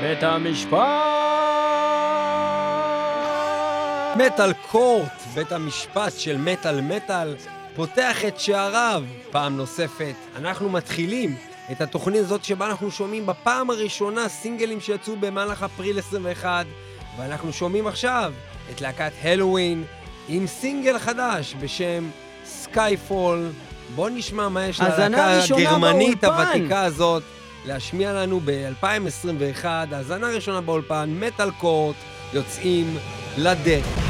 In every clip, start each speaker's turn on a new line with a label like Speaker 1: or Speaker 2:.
Speaker 1: בית המשפט!
Speaker 2: Metal Court, בית המשפט של מטאל מטאל, פותח את שעריו פעם נוספת. אנחנו מתחילים את התוכנית הזאת שבה אנחנו שומעים בפעם הראשונה סינגלים שיצאו במהלך אפריל 21, ואנחנו שומעים עכשיו את להקת Helloween עם סינגל חדש בשם Skyfall. בואו נשמע מה יש ללהקה הגרמנית הוותיקה הזאת להשמיע לנו ב-2021, האזנה ראשונה באולפן, מטאל קורט, יוצאים לדרך.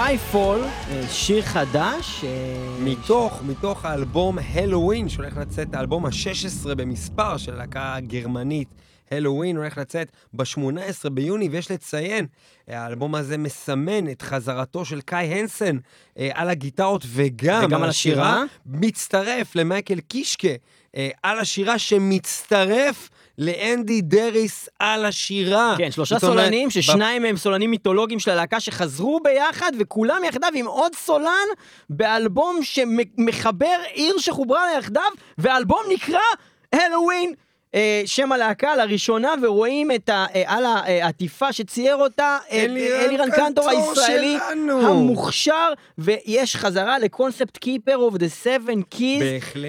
Speaker 1: Skyfall, אה, שיר חדש. אה,
Speaker 3: מתוך, מתוך האלבום Helloween, שהולך לצאת, האלבום ה-16 במספר של הלהקה הגרמנית. Helloween הולך לצאת ב-18 ביוני, ויש לציין, אה, האלבום הזה מסמן את חזרתו של קאי הנסן על הגיטרות וגם,
Speaker 1: וגם על השירה?
Speaker 3: מצטרף למייקל קישקה על השירה שמצטרף לאנדי דריס על השירה.
Speaker 1: כן, שלושה
Speaker 3: אומרת,
Speaker 1: סולנים,
Speaker 3: ב-
Speaker 1: ששניים מהם סולנים מיתולוגיים של הלהקה שחזרו ביחד, וכולם יחדיו עם עוד סולן, באלבום שמחבר עיר שחוברה לה יחדיו, והאלבום נקרא Helloween. אה, שם הלהקה לראשונה, ורואים את ה, אה, על העטיפה שצייר אותה, אה,
Speaker 3: אלירן
Speaker 1: אלירן קנטור הישראלי,
Speaker 3: שלנו.
Speaker 1: המוכשר, ויש חזרה לקונספט Keeper of the Seven
Speaker 3: Keys.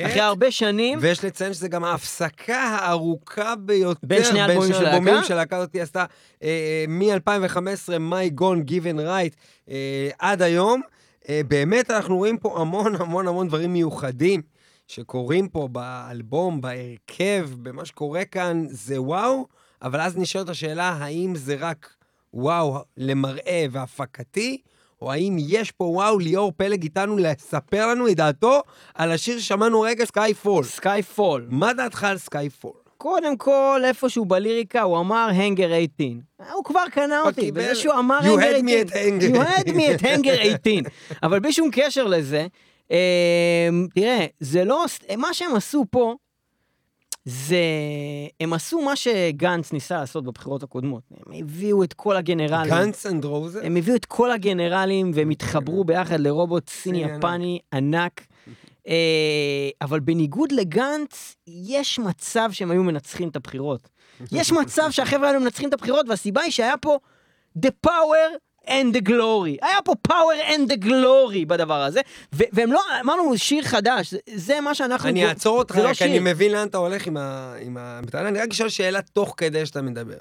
Speaker 1: אחרי הרבה שנים.
Speaker 3: ויש לציין שזה גם ההפסקה הארוכה ביותר
Speaker 1: בין שני האלבומים של הלהקה.
Speaker 3: שהלהקה הזאת עשתה אה, מ-2015, My God-Given Right, אה, עד היום. אה, באמת אנחנו רואים פה המון המון המון דברים מיוחדים שקורים פה באלבום, בהרכב, במה שקורה כאן, זה וואו, אבל אז נשאלת השאלה, האם זה רק וואו למראה והפקתי, או האם יש פה וואו, ליאור פלג איתנו לספר לנו את דעתו על השיר ששמענו רגע, Skyfall.
Speaker 1: Skyfall.
Speaker 3: מה דעתך על Skyfall?
Speaker 1: קודם כל, איפשהו בליריקה הוא אמר הנגר 18. הוא כבר קנה
Speaker 3: הוא
Speaker 1: אותי, בזה שהוא אמר
Speaker 3: You
Speaker 1: Hangar
Speaker 3: had me
Speaker 1: 18.
Speaker 3: at hangar.
Speaker 1: You had me at hangar 18. אבל בלי שום קשר לזה, תראה, זה לא, מה שהם עשו פה, זה, הם עשו מה שגנץ ניסה לעשות בבחירות הקודמות. הם הביאו את כל הגנרלים.
Speaker 3: Guns N' Roses?
Speaker 1: הם הביאו את כל הגנרלים והם התחברו ביחד לרובוט סיני
Speaker 3: סיני
Speaker 1: יפני ענק. אה, אבל בניגוד לגנץ, יש מצב שהם היו מנצחים את הבחירות. יש מצב שהחבר'ה האלו מנצחים את הבחירות, והסיבה היא שהיה פה the power and the glory. היה פה power and the glory בדבר הזה, ו- והם לא, אמרנו שיר חדש, זה, מה שאנחנו...
Speaker 3: אני אעצור אותך,
Speaker 1: לא
Speaker 3: כי אני. מבין לאן אתה הולך עם ה... עם ה-. אני רק אשאל שאלה תוך כדי שאתה מדבר.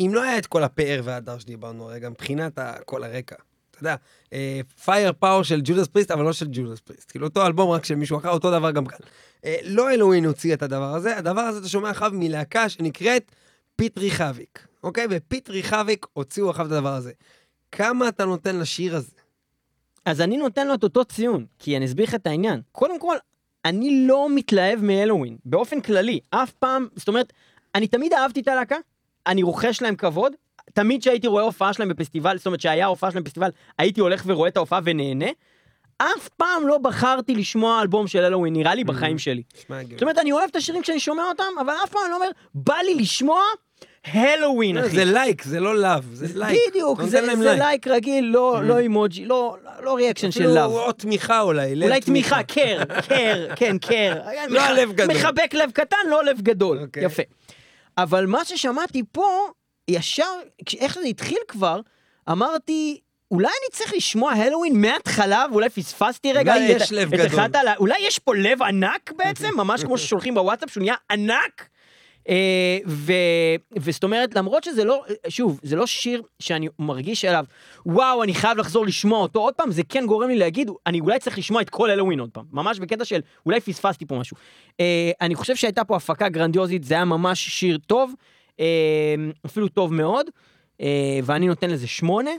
Speaker 3: אם לא היה את כל הפאר וההדר שדיברנו הרגע, מבחינת כל הרקע, אתה יודע, Firepower של Judas Priest, אבל לא של Judas Priest. כאילו, אותו אלבום רק של מישהו אחר, אותו דבר גם כאן. אה, לא אלוהין הוציא את הדבר הזה, הדבר הזה אתה שומע אחריו מלהקה שנקראת פיט ריחביק, אוקיי? ופיט ריחביק הוציאו אחריו את הדבר הזה. כמה אתה נותן לשיר הזה?
Speaker 1: אז אני נותן לו את אותו ציון, כי אני אסביר לך את העניין. קודם כל, אני לא מתלהב מהלואוין, באופן כללי. אף פעם, זאת אומרת, אני תמיד אהבתי את הלהקה, אני רוחש להם כבוד. תמיד כשהייתי רואה הופעה שלהם בפסטיבל, זאת אומרת שהיה הופעה שלהם בפסטיבל, הייתי הולך ורואה את ההופעה ונהנה. אף פעם לא בחרתי לשמוע אלבום של Helloween, נראה לי בחיים שלי.
Speaker 3: נשמע הגיוני.
Speaker 1: זאת אומרת, אני אוהב את השירים כשאני שומע אותם, אבל אף פעם אני לא אומר, בא לי לשמוע Helloween,
Speaker 3: לא,
Speaker 1: אחי.
Speaker 3: זה לייק, זה לא love, זה לייק.
Speaker 1: בדיוק,
Speaker 3: אתה
Speaker 1: זה זה לייק רגיל, לא לא אימוג'י, לא לא reaction של
Speaker 3: אפילו
Speaker 1: love.
Speaker 3: או תמיכה אולי, לב
Speaker 1: אולי תמיכה, care, care, כן, care.
Speaker 3: לא הלב גדול.
Speaker 1: מחבק לב קטן, לא לב גדול.
Speaker 3: אוקיי.
Speaker 1: יפה. אבל מה ששמעתי פה, ישר, איך שזה התחיל כבר, אמרתי, אולי אני צריך לשמוע הלואוין מההתחלה, ואולי פספסתי רגע
Speaker 3: אולי
Speaker 1: את-
Speaker 3: יש לב גדול.
Speaker 1: אחד על ה- אולי יש פה לב ענק בעצם, ממש כמו ששולחים בוואטסאפ, שהוא נהיה ענק. אה, ו... וזאת אומרת, למרות שזה לא, שוב, זה לא שיר שאני מרגיש אליו, וואו, אני חייב לחזור לשמוע אותו עוד פעם, זה כן גורם לי להגיד, אני אולי צריך לשמוע את כל הלואוין עוד פעם. ממש בקטע של, אולי פספסתי פה משהו. אה, אני חושב שהייתה פה הפקה גרנדיוזית, זה היה ממש שיר טוב, אה, אפילו טוב מאוד, ואני נותן לזה שמונה.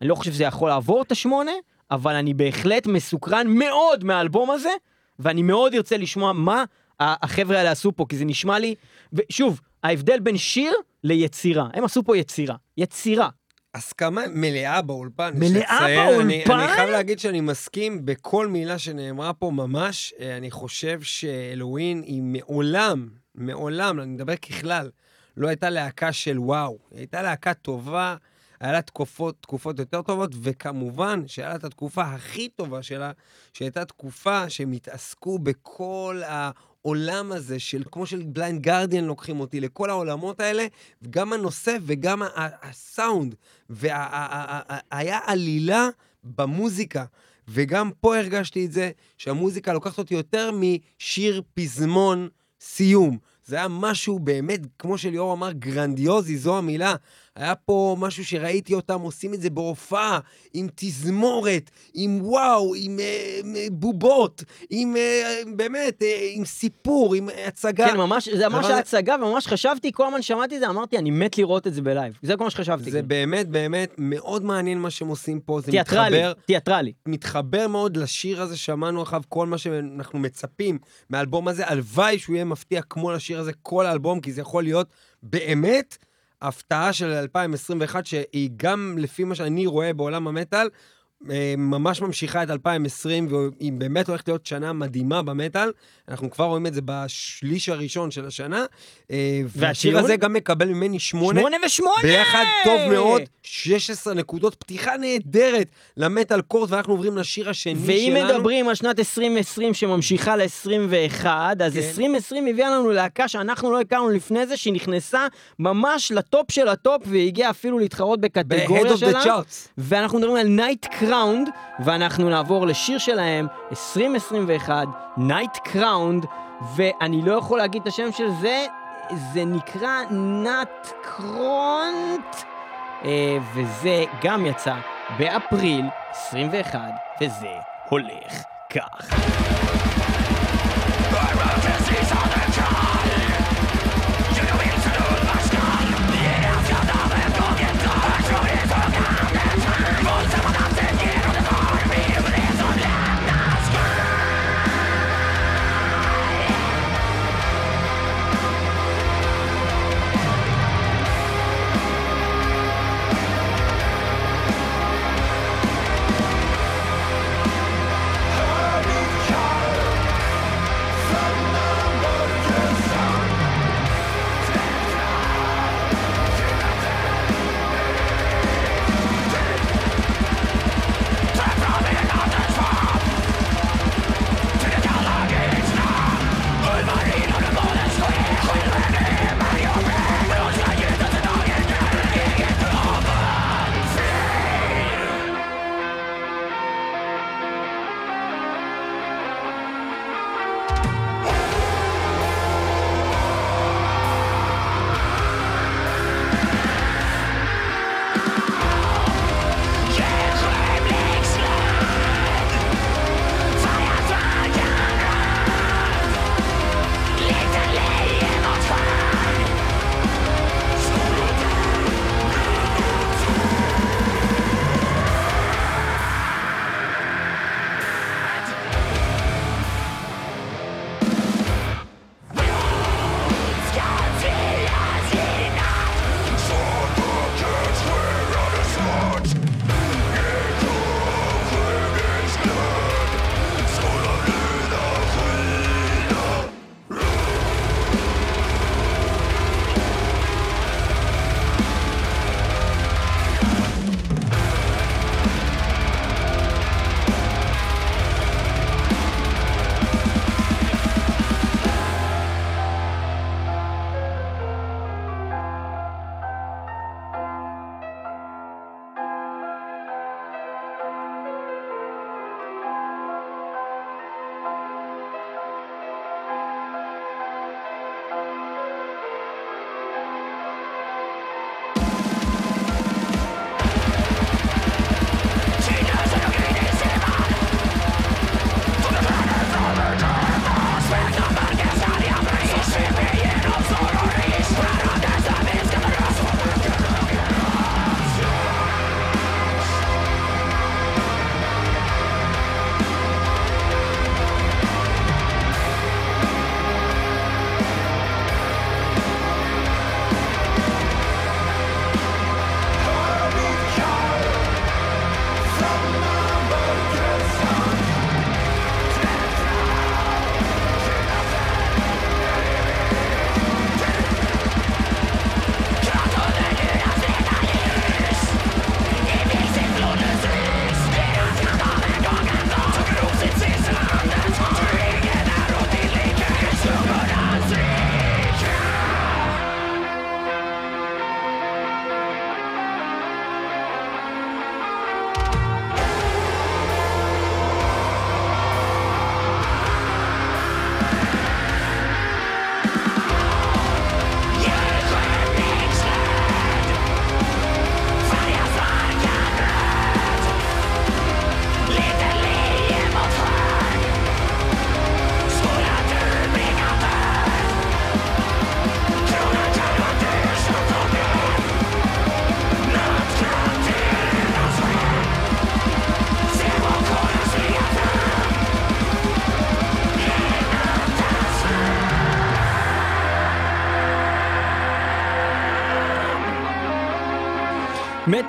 Speaker 1: אני לא חושב שזה יכול לעבור את השמונה, אבל אני בהחלט מסוקרן מאוד מהאלבום הזה, ואני מאוד ארצה לשמוע מה החבר'ה האלה עשו פה, כי זה נשמע לי... ושוב, ההבדל בין שיר ליצירה. הם עשו פה יצירה. יצירה.
Speaker 3: הסכמה מלאה באולפן.
Speaker 1: מלאה.
Speaker 3: אני,
Speaker 1: באולפן?
Speaker 3: אני חייב להגיד שאני מסכים בכל מילה שנאמרה פה ממש. אה, אני חושב שאלוהין היא מעולם, מעולם, אני מדבר ככלל, לא הייתה להקה של וואו. היא הייתה להקה טובה, היה לה תקופות, תקופות יותר טובות, וכמובן שהיה לה את התקופה הכי טובה שלה, שהייתה תקופה שהם התעסקו בכל העולם הזה של, כמו של בליינד גרדיאן לוקחים אותי, לכל העולמות האלה, גם הנושא וגם הסאונד, והיה עלילה במוזיקה. וגם פה הרגשתי את זה, שהמוזיקה לוקחת אותי יותר משיר פזמון סיום. זה היה משהו באמת, כמו שליאור אמר, גרנדיוזי, זו המילה. היה פה משהו שראיתי אותם עושים את זה בהופעה, עם תזמורת, עם וואו, עם אה, אה, בובות, עם אה, באמת, אה, עם סיפור, עם הצגה.
Speaker 1: כן, ממש, זה ממש היה הצגה, וממש חשבתי, כל הזמן שמעתי את זה, אמרתי, אני מת לראות את זה ב live. זה כל מה שחשבתי.
Speaker 3: זה באמת באמת מאוד מעניין מה שהם עושים פה, זה
Speaker 1: תיאטרלי,
Speaker 3: מתחבר,
Speaker 1: תיאטרלי.
Speaker 3: מתחבר מאוד לשיר הזה, שמענו עכשיו כל מה שאנחנו מצפים מהאלבום הזה. הלוואי שהוא יהיה מפתיע כמו לשיר הזה כל האלבום, כי זה יכול להיות באמת הפתעה של 2021, שהיא גם לפי מה שאני רואה בעולם המטאל, ממש ממשיכה את 2020, והיא באמת הולכת להיות שנה מדהימה במטאל. אנחנו כבר רואים את זה בשליש הראשון של השנה. אה, והשיר? הזה גם מקבל ממני שמונה.
Speaker 1: שמונה ושמונה!
Speaker 3: ביחד טוב מאוד, 16 נקודות, פתיחה נהדרת למטאל קורט, ואנחנו עוברים לשיר השני
Speaker 1: ואם
Speaker 3: שלנו.
Speaker 1: מדברים על שנת 2020 שממשיכה ל-21, אז
Speaker 3: כן.
Speaker 1: 2020 הביאה לנו להקה שאנחנו לא הכרנו לפני זה, שהיא נכנסה ממש לטופ של הטופ, והגיעה אפילו להתחרות
Speaker 3: ב-Head
Speaker 1: בקטגוריה
Speaker 3: of the
Speaker 1: שלה.
Speaker 3: Charts.
Speaker 1: ואנחנו מדברים על Nightcrowned, ואנחנו נעבור לשיר שלהם, 2021, Nightcrowned, ואני לא יכול להגיד את השם של זה, זה נקרא Nattkrönt, אה, וזה גם יצא באפריל 21, וזה הולך כך.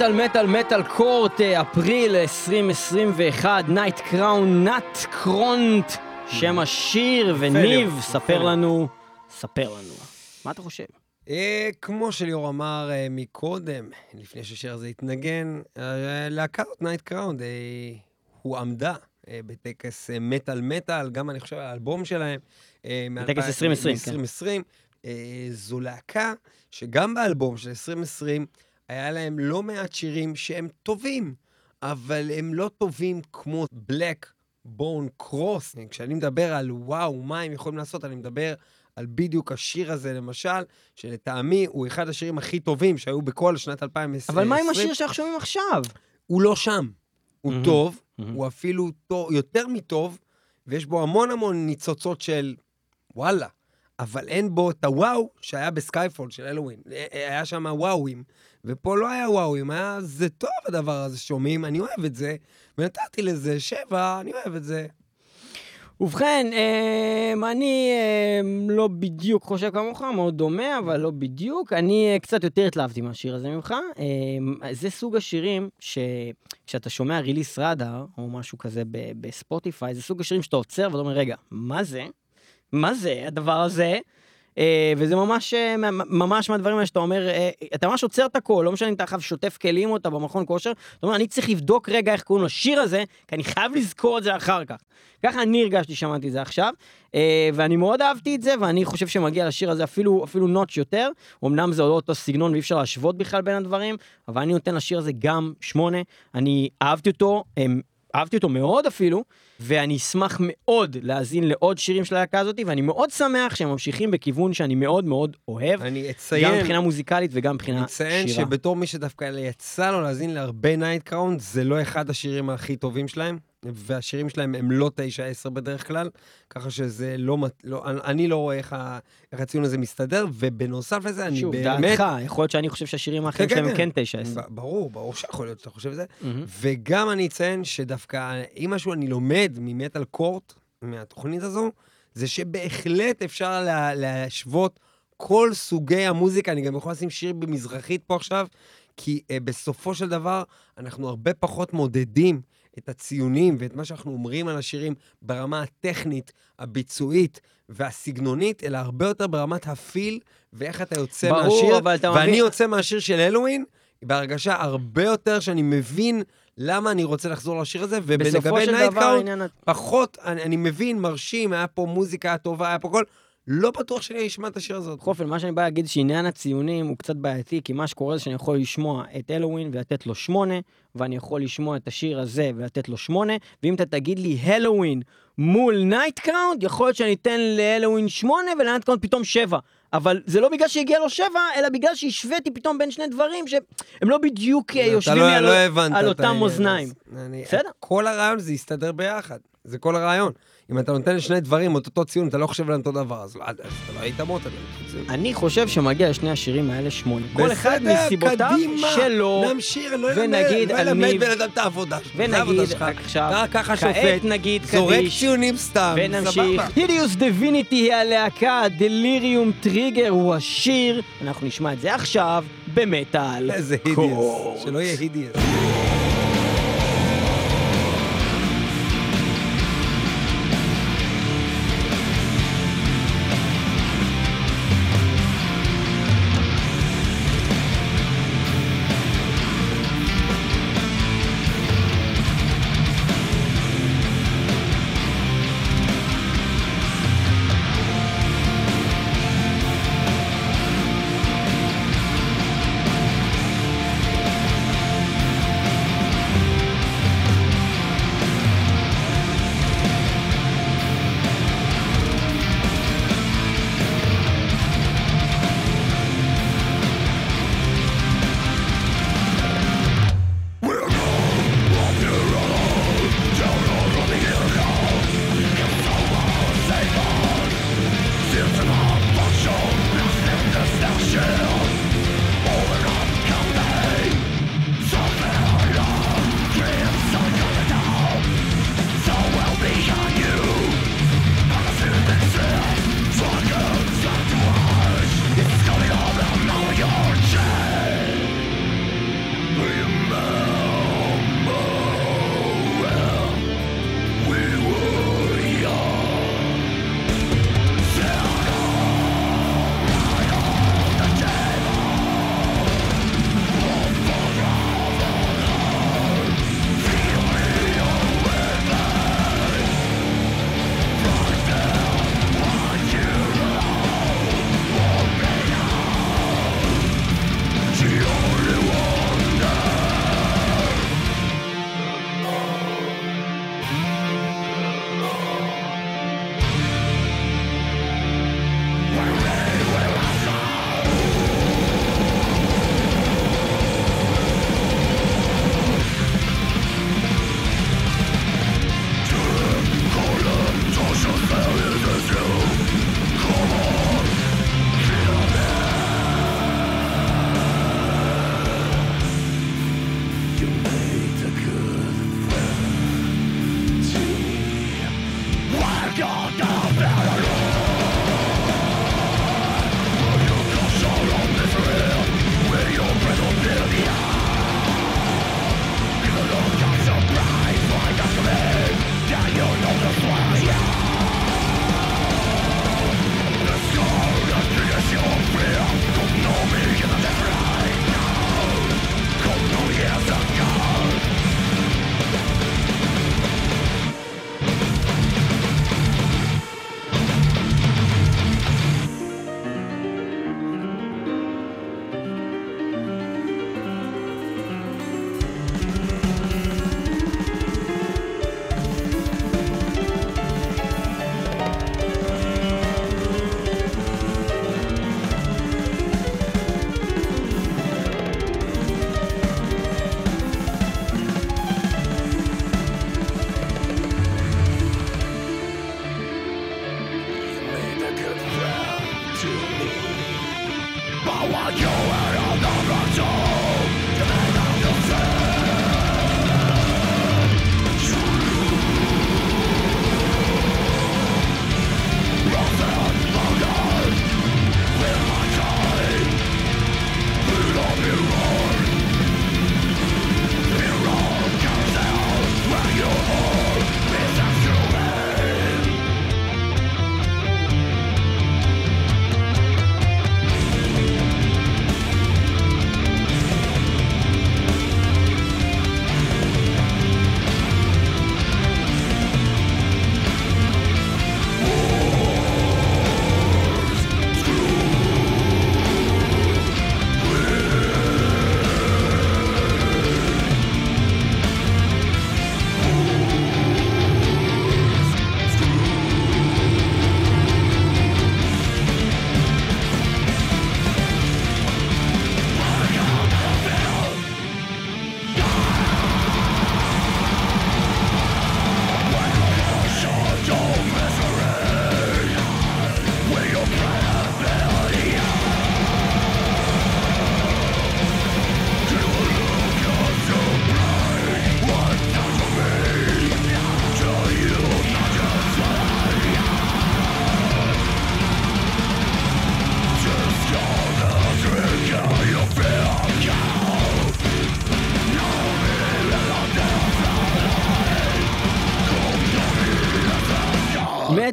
Speaker 1: מטאל מטאל Metal Court, אה, אפריל 2021, Nightcrowned Nattkrönt, שם השיר, וניב, ספר. לנו, ספר לנו. מה אתה חושב?
Speaker 3: אה, כמו שליאור אמר אה, מקודם, לפני שהשיר הזה התנגן, להקת Nightcrowned, אה, הועמדה בטקס מטאל מטאל, גם אני חושב האלבום שלהם.
Speaker 1: בטקס 2020, כן.
Speaker 3: 2020. זו להקה שגם באלבום של 2020 היה להם לא מעט שירים שהם טובים, אבל הם לא טובים כמו בלק בון קרוס. כשאני מדבר על וואו, מה הם יכולים לעשות, אני מדבר על בדיוק השיר הזה, למשל, שלטעמי הוא אחד השירים הכי טובים שהיו בכל שנת 2020.
Speaker 1: אבל מה עם השיר שאנחנו שומעים עכשיו?
Speaker 3: הוא לא שם. הוא
Speaker 1: מהמם,
Speaker 3: טוב,
Speaker 1: מהמם.
Speaker 3: הוא אפילו טוב, יותר מטוב, ויש בו המון המון ניצוצות של וואלה. אבל אין בו את הוואו שהיה בסקייפול של אלווין. אה, אה, היה שם וואוים, ופה לא היה וואוים, היה זה טוב הדבר הזה שומעים, אני אוהב את זה, ונתתי לזה שבע, אני אוהב את זה.
Speaker 1: ובכן, אה, אני לא בדיוק חושב כמוך, מאוד דומה, אבל לא בדיוק. אני קצת יותר התלהבתי מהשיר הזה ממך. זה סוג השירים שכשאתה שומע ריליס רדאר, או משהו כזה בספוטיפיי, זה סוג השירים שאתה עוצר ואתה אומר, רגע, מה זה? מה זה הדבר הזה? אה, וזה ממש, מ- ממש מהדברים האלה שאתה אומר, אה, אתה ממש עוצר את הכל, לא משנה אם אתה עכשיו שוטף כלים או אתה במכון כושר, אתה אומר, אני צריך לבדוק רגע איך קוראים לשיר הזה, כי אני חייב לזכור את זה אחר כך. ככה אני הרגשתי, שמעתי את זה עכשיו, אה, ואני מאוד אהבתי את זה, ואני חושב שמגיע לשיר הזה אפילו, אפילו נוטש יותר. אמנם זה עוד אותו סגנון ואי אפשר להשוות בכלל בין הדברים, אבל אני נותן לשיר הזה גם שמונה. אני אהבתי אותו, אהבתי אותו מאוד אפילו, ואני אשמח מאוד להאזין לעוד שירים של הלהקה הזאת, ואני מאוד שמח שהם ממשיכים בכיוון שאני מאוד מאוד אוהב,
Speaker 3: אני
Speaker 1: גם
Speaker 3: אציין,
Speaker 1: מבחינה מוזיקלית וגם מבחינה
Speaker 3: אציין
Speaker 1: שירה.
Speaker 3: שבתור מי שדווקא יצא לו להאזין להרבה Night Crowned, זה לא אחד השירים הכי טובים שלהם, והשירים שלהם הם לא 9-10 בדרך כלל, ככה שזה לא, לא אני- לא רואה איך, ה, איך הציון הזה מסתדר, ובנוסף לזה, אני
Speaker 1: שוב,
Speaker 3: באמת...
Speaker 1: דעתך, יכול להיות שאני חושב שהשירים האחרים
Speaker 3: כן,
Speaker 1: שלהם הם
Speaker 3: כן.
Speaker 1: כן תשע עשר.
Speaker 3: ב- ברור, ברור שיכול להיות שאתה חושב את זה.
Speaker 1: מהמם.
Speaker 3: וגם אני אציין שדווקא, אם משהו אני לומד ממטאל קורט, מהתוכנית הזו, זה שבהחלט אפשר לה, להשוות כל סוגי המוזיקה. אני גם יכול לשים שיר במזרחית פה עכשיו, כי uh, בסופו של דבר אנחנו הרבה פחות מודדים את הציונים ואת מה שאנחנו אומרים על השירים ברמה הטכנית, הביצועית והסגנונית, אלא הרבה יותר ברמת הפיל ואיך אתה יוצא
Speaker 1: ברור,
Speaker 3: מהשיר.
Speaker 1: אבל אתה
Speaker 3: ואני
Speaker 1: מבין-
Speaker 3: יוצא מהשיר של אלווין בהרגשה הרבה יותר שאני מבין למה אני רוצה לחזור לשיר הזה,
Speaker 1: בסופו
Speaker 3: ולגבי
Speaker 1: של דבר
Speaker 3: קאונט,
Speaker 1: העניין...
Speaker 3: פחות, אני, אני מבין, מרשים, היה פה מוזיקה טובה, היה פה הכל, לא בטוח שאני אשמע את השיר הזה.
Speaker 1: אופן, מה שאני בא להגיד שעניין הציונים הוא קצת בעייתי, כי מה שקורה זה שאני יכול לשמוע את אלווין ולתת לו שמונה, ואני יכול לשמוע את השיר הזה ולתת לו שמונה, ואם אתה תגיד לי Helloween מול Night Crowned, יכול להיות שאני אתן ל Helloween שמונה ול Night Crowned פתאום שבע. אבל זה לא בגלל שהגיע לו שבע, אלא בגלל שהשוויתי פתאום בין שני דברים שהם לא בדיוק
Speaker 3: אתה
Speaker 1: יושבים
Speaker 3: לא,
Speaker 1: לי על,
Speaker 3: לא הבנת
Speaker 1: על אותם
Speaker 3: אני-
Speaker 1: בסדר.
Speaker 3: כל הרעיון זה יסתדר ביחד, זה כל הרעיון. אם אתה נותן לשני דברים את אותו ציון, אתה לא חושב עליהם אותו דבר, אז לא- אתה לא היית מות עליהם.
Speaker 1: אני חושב שמגיע לשני השירים האלה שמונה. כל אחד מסיבותיו שלו.
Speaker 3: נמשיך, לא
Speaker 1: ונגיד
Speaker 3: לא
Speaker 1: על
Speaker 3: ילמד
Speaker 1: ניב-
Speaker 3: בן אדם את העבודה העבודה
Speaker 1: ונגיד
Speaker 3: שלך.
Speaker 1: עכשיו,
Speaker 3: ככה
Speaker 1: כעת
Speaker 3: שופט, זורק. ציונים סתם,
Speaker 1: ונמשיך. הידיוס דיביניטי היא הלהקה, דליריום טריגר הוא השיר, אנחנו נשמע את זה עכשיו במטאל.
Speaker 3: איזה הידיוס, שלא יהיה הידיוס.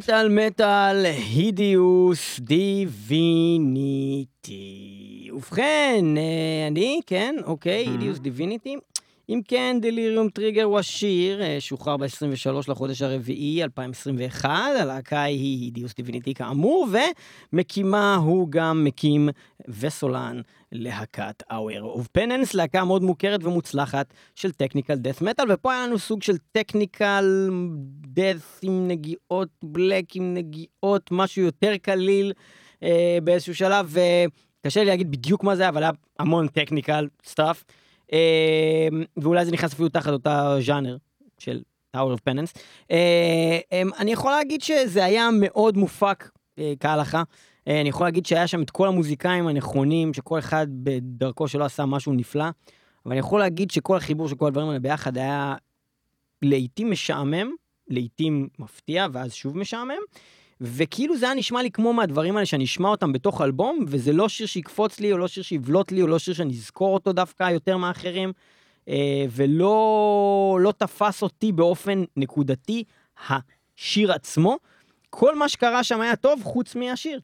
Speaker 1: מטאל מטאל הידיוס דיביניטי. ובכן, אה, אני, כן, אוקיי, הידיוס דיביניטי. אם כן, דליריום טריגר הוא השיר, אה, שוחרר ב-23 לחודש הרביעי 2021, הלהקה היא הידיוס דיביניטי כאמור, ומקימה הוא גם מקים וסולן להקת Hour of Penance, להקה מאוד מוכרת ומוצלחת של טכניקל דאט מטאל, ופה היה לנו סוג של טכניקל death עם נגיעות black, עם נגיעות, משהו יותר קליל אה, באיזשהו שלב, וקשה לי להגיד בדיוק מה זה, אבל היה המון technical stuff. אה, ואולי זה נכנס אפילו תחת אותה ז'אנר של Tower of Penance. אה, אה, אני יכול להגיד שזה היה מאוד מופק אה, כהלכה. אה, אני יכול להגיד שהיה שם את כל המוזיקאים הנכונים, שכל אחד בדרכו שלו עשה משהו נפלא. אבל אני יכול להגיד שכל החיבור של כל הדברים האלה ביחד היה לעיתים משעמם, לעיתים מפתיע, ואז שוב משעמם. וכאילו זה היה נשמע לי כמו מהדברים האלה שאני אשמע אותם בתוך אלבום, וזה לא שיר שיקפוץ לי, או לא שיר שיבלוט לי, או לא שיר שאני אזכור אותו דווקא יותר מאחרים, אה, ולא לא תפס אותי באופן נקודתי השיר עצמו. כל מה שקרה שם היה טוב, חוץ מהשיר.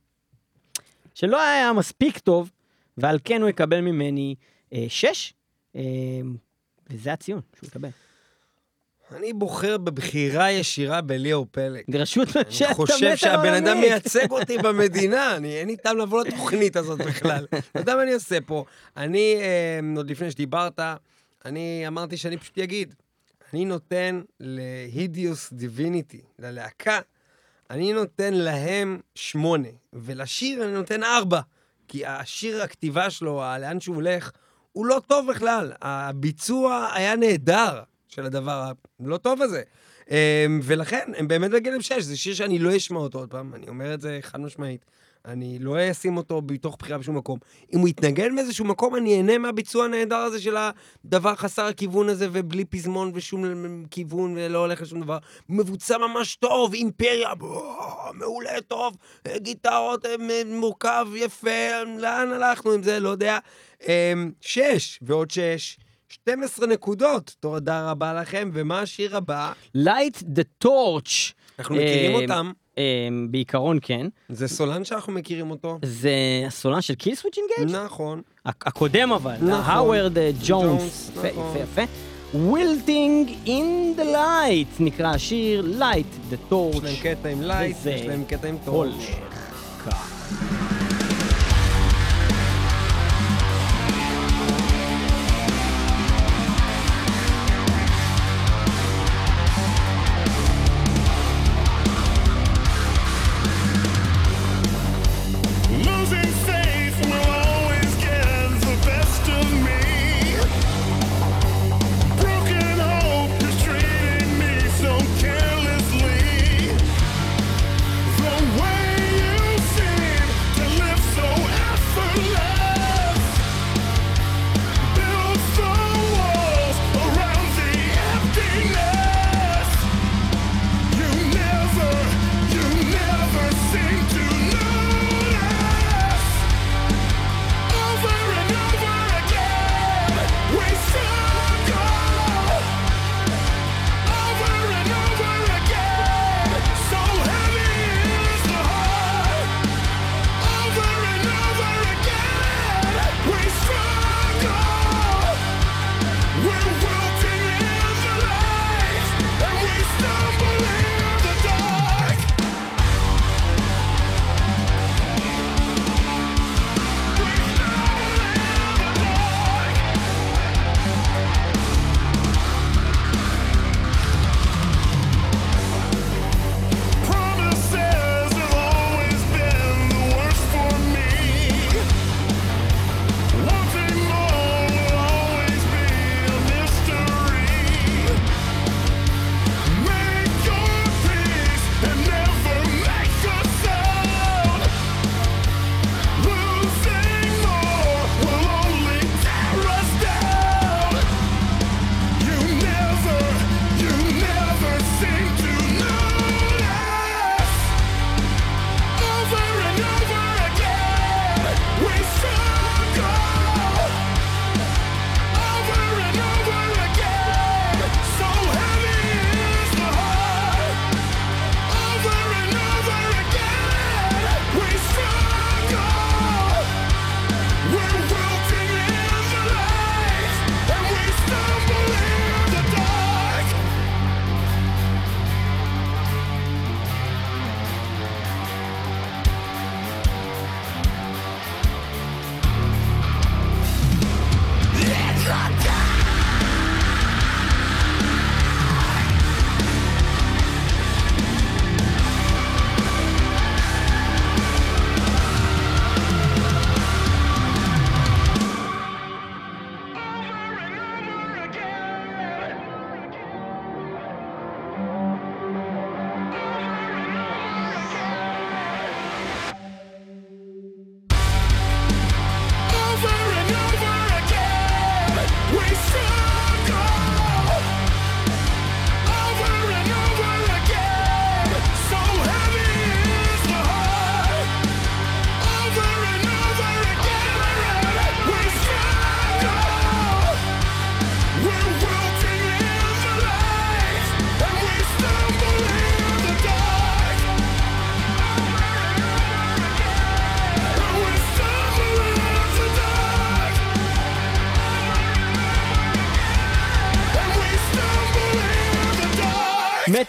Speaker 1: שלא היה מספיק טוב, ועל כן הוא יקבל ממני אה, שש, אה, וזה הציון שהוא יקבל.
Speaker 3: אני בוחר בבחירה ישירה בליאור פלג.
Speaker 1: ברשות
Speaker 3: אני
Speaker 1: ממשלת
Speaker 3: חושב שהבן אדם
Speaker 1: העולמית.
Speaker 3: מייצג אותי במדינה, אני, אין לי טעם לבוא לתוכנית הזאת בכלל. אתה יודע מה אני עושה פה? אני, אה, עוד לפני שדיברת, אני אמרתי שאני פשוט אגיד, אני נותן להידיוס דיביניטי, ללהקה, אני נותן להם שמונה, ולשיר אני נותן ארבע. כי השיר, הכתיבה שלו, לאן שהוא הולך, הוא לא טוב בכלל. הביצוע היה נהדר של הדבר הלא טוב הזה. אמ, ולכן, הם באמת בגלם 6, זה שיר שאני לא אשמע אותו עוד פעם, אני אומר את זה חד משמעית. אני לא אשים אותו בתוך בחירה בשום מקום. אם הוא יתנגן מאיזשהו מקום, אני אהנה מהביצוע הנהדר הזה של הדבר חסר הכיוון הזה, ובלי פזמון ושום כיוון, ולא הולך לשום דבר. מבוצע ממש טוב, אימפריה, בוא, מעולה, טוב, גיטרות, אה, מורכב, יפה, לאן הלכנו עם זה? לא יודע. אמ, שש, ועוד שש. 12 נקודות, תודה רבה לכם, ומה השיר הבא?
Speaker 4: Light the Torch.
Speaker 3: אנחנו מכירים
Speaker 4: אה,
Speaker 3: אותם.
Speaker 4: אה, בעיקרון כן.
Speaker 3: זה סולן שאנחנו מכירים אותו.
Speaker 4: זה הסולן של Kill switch Engage?
Speaker 3: נכון.
Speaker 4: הקודם אבל,
Speaker 3: נכון.
Speaker 4: האוורד אה, ג'ונס. יפה,
Speaker 3: נכון.
Speaker 4: יפה. Wilting in the light נקרא השיר Light the Torch.
Speaker 3: יש להם קטע עם
Speaker 4: light,
Speaker 3: יש להם קטע עם torch.
Speaker 4: הולך כך.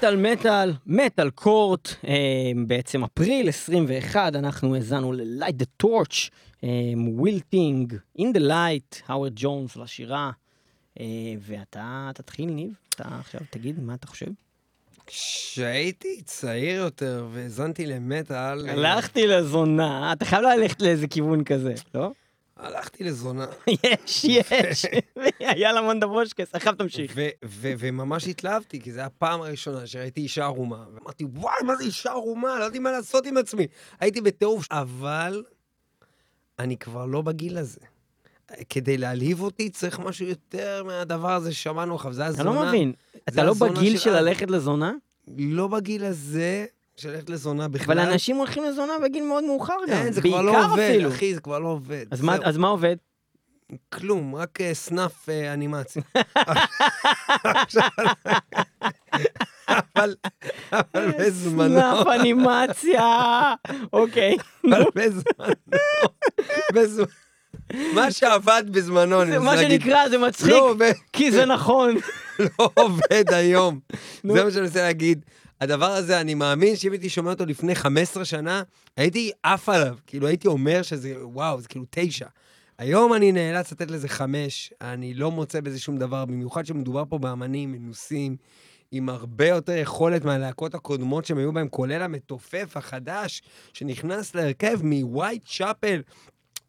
Speaker 4: מטאל מטאל, Metal Court, אה, בעצם אפריל 21, אנחנו האזנו ל-Light the Torch, Wilting, In the Light, האוורד ג'ונס לשירה, אה, ואתה תתחיל ניב, אתה עכשיו תגיד מה אתה חושב.
Speaker 3: כשהייתי צעיר יותר והאזנתי למטאל...
Speaker 4: הלכתי לזונה, אתה חייב ללכת לאיזה כיוון כזה, לא?
Speaker 3: הלכתי לזונה,
Speaker 1: יש, יש. היה לה מונדה בושקס, עכשיו תמשיך.
Speaker 3: וממש התלהבתי, כי זו הייתה הפעם הראשונה שראיתי אישה ערומה. ואמרתי, וואי, מה זה אישה ערומה? לא יודעים מה לעשות עם עצמי. הייתי בטירוף, אבל אני כבר לא בגיל הזה. כדי להלהיב אותי צריך משהו יותר מהדבר הזה ששמענו עכשיו, זה
Speaker 1: אני
Speaker 3: הזונה.
Speaker 1: לא מבין, אתה לא בגיל
Speaker 3: של.
Speaker 1: ללכת לזונה?
Speaker 3: לא בגיל הזה של ללכת לזונה בכלל.
Speaker 1: אבל אנשים הולכים לזונה בגיל מאוד מאוחר גם.
Speaker 3: אין, זה כבר לא עובד,
Speaker 1: אפילו.
Speaker 3: אחי, זה כבר לא עובד.
Speaker 1: אז מה-. אז מה עובד?
Speaker 3: כלום, רק אה, snuff אה, אנימציה. אבל, אבל בזמנו,
Speaker 1: snuff אנימציה. אוקיי.
Speaker 3: אבל בזמנו, מה שעבד בזמנו, אני
Speaker 1: זה
Speaker 3: רוצה
Speaker 1: מה
Speaker 3: להגיד,
Speaker 1: שנקרא, זה מצחיק,
Speaker 3: לא
Speaker 1: כי זה נכון.
Speaker 3: לא עובד היום. זה מה שאני רוצה להגיד. הדבר הזה, אני מאמין שאם הייתי שומע אותו לפני 15 שנה, הייתי עף עליו. כאילו, הייתי אומר שזה, וואו, זה כאילו תשע. היום אני נאלץ לתת לזה חמש, אני לא מוצא בזה שום דבר, במיוחד שמדובר פה באמנים מנוסים, עם הרבה יותר יכולת מהלהקות הקודמות שהם היו בהם, כולל המתופף החדש, שנכנס להרכב מ Whitechapel,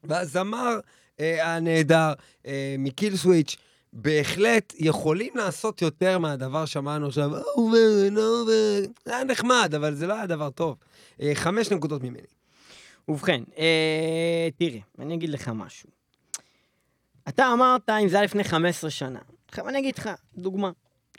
Speaker 3: והזמר אה, הנהדר אה, מ Killswitch. בהחלט יכולים לעשות יותר מהדבר שאמרנו עכשיו, over, אובר, זה היה נחמד, אבל זה לא היה דבר טוב. אה, חמש נקודות ממני.
Speaker 1: ובכן, אה, תראה, אני אגיד לך משהו. אתה אמרת, אם זה היה לפני 15 שנה. עכשיו אני אגיד לך, דוגמה.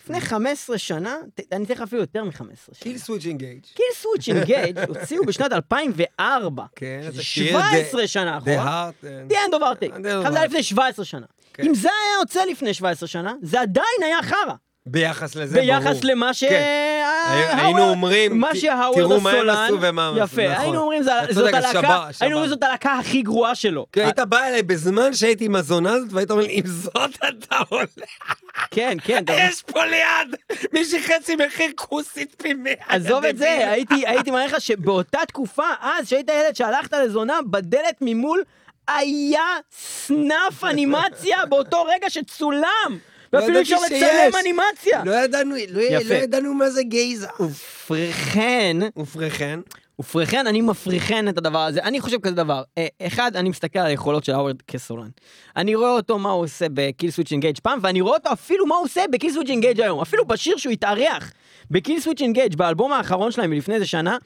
Speaker 1: לפני 15 שנה, ת- אני אתן לך אפילו יותר מ-15 שנה.
Speaker 3: קיל סוויץ' אינגייג'.
Speaker 1: קיל סוויץ' אינגייג' הוציאו בשנת 2004.
Speaker 3: כן, אתה שיר
Speaker 1: 17 שנה
Speaker 3: The
Speaker 1: אחורה.
Speaker 3: Heart. אה,
Speaker 1: The end of our take.
Speaker 3: The end of
Speaker 1: עכשיו זה היה לפני 17 שנה.
Speaker 3: כן.
Speaker 1: אם זה היה יוצא לפני 17 שנה, זה עדיין היה חרא.
Speaker 3: ביחס לזה, ברור.
Speaker 1: ביחס למה ש...
Speaker 3: כן. היינו אומרים,
Speaker 1: מה שהאוורד
Speaker 3: תראו מה הם
Speaker 1: הסולן...
Speaker 3: עשו ומה הם עשו,
Speaker 1: יפה,
Speaker 3: נכון.
Speaker 1: היינו אומרים, זאת הלהקה. היינו אומרים זאת הלהקה הכי גרועה שלו.
Speaker 3: כי היית בא אליי בזמן שהייתי עם הזונה הזאת, והיית אומר לי, אם זאת אתה עולה,
Speaker 1: כן, כן,
Speaker 3: יש פה ליד מישהי חצי מחיר כוסית פי מאה.
Speaker 1: עזוב את זה, הייתי מראה לך שבאותה תקופה, אז, שהיית ילד שהלכת לזונה, בדלת ממול היה סנאפ אנימציה באותו רגע שצולם.
Speaker 3: לא
Speaker 1: ואפילו אפשר לצלם. אנימציה.
Speaker 3: לא ידענו, לא. לא ידענו מה זה גייזה.
Speaker 1: ופריכן,
Speaker 3: ופריכן,
Speaker 1: ופריכן, אני מפריכן את הדבר הזה. אני חושב כזה דבר. אה, אחד, אני מסתכל על היכולות של האוורד כסולן. אני רואה אותו מה הוא עושה בקיל סוויץ' אינגייג' פעם, ואני רואה אותו אפילו מה הוא עושה בקיל סוויץ' אינגייג' היום. אפילו בשיר שהוא התארח בקיל סוויץ' אינגייג' באלבום האחרון שלהם מלפני איזה שנה.